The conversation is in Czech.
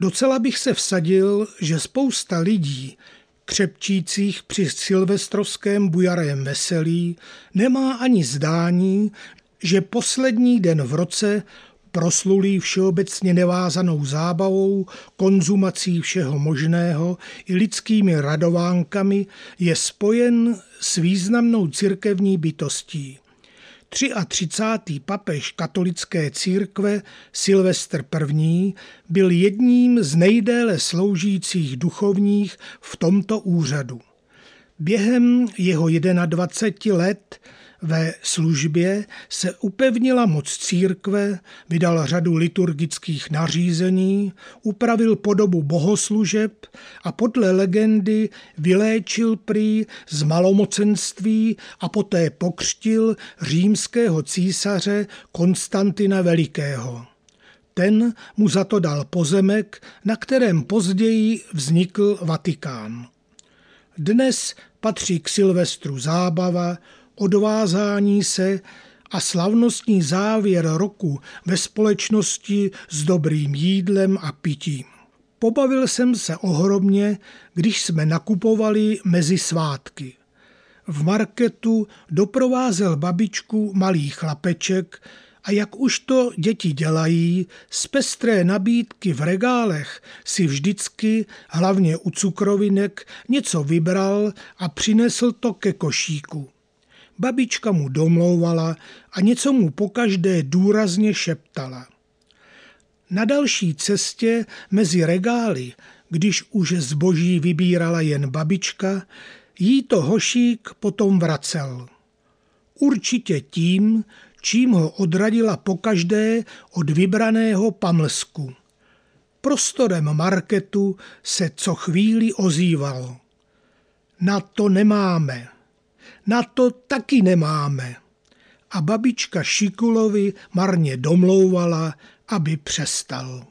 Docela bych se vsadil, že spousta lidí, křepčících při silvestrovském bujarém veselí, nemá ani zdání, že poslední den v roce proslulý všeobecně nevázanou zábavou, konzumací všeho možného i lidskými radovánkami, je spojen s významnou církevní bytostí. 33. papež katolické církve Silvestr I. byl jedním z nejdéle sloužících duchovních v tomto úřadu. Během jeho 21 let ve službě se upevnila moc církve, vydal řadu liturgických nařízení, upravil podobu bohoslužeb a podle legendy vyléčil prý z malomocenství a poté pokřtil římského císaře Konstantina Velikého. Ten mu za to dal pozemek, na kterém později vznikl Vatikán. Dnes patří k Silvestru zábava, odvázání se a slavnostní závěr roku ve společnosti s dobrým jídlem a pitím. Pobavil jsem se ohromně, když jsme nakupovali mezi svátky. V marketu doprovázel babičku malý chlapeček a jak už to děti dělají, z pestré nabídky v regálech si vždycky, hlavně u cukrovinek, něco vybral a přinesl to ke košíku. Babička mu domlouvala a něco mu pokaždé důrazně šeptala. Na další cestě mezi regály, když už zboží vybírala jen babička, jí to hošík potom vracel. Určitě tím, čím ho odradila pokaždé od vybraného pamlsku. Prostorem marketu se co chvíli ozývalo. Na to nemáme. Na to taky nemáme. A babička Šikulovi marně domlouvala, aby přestal.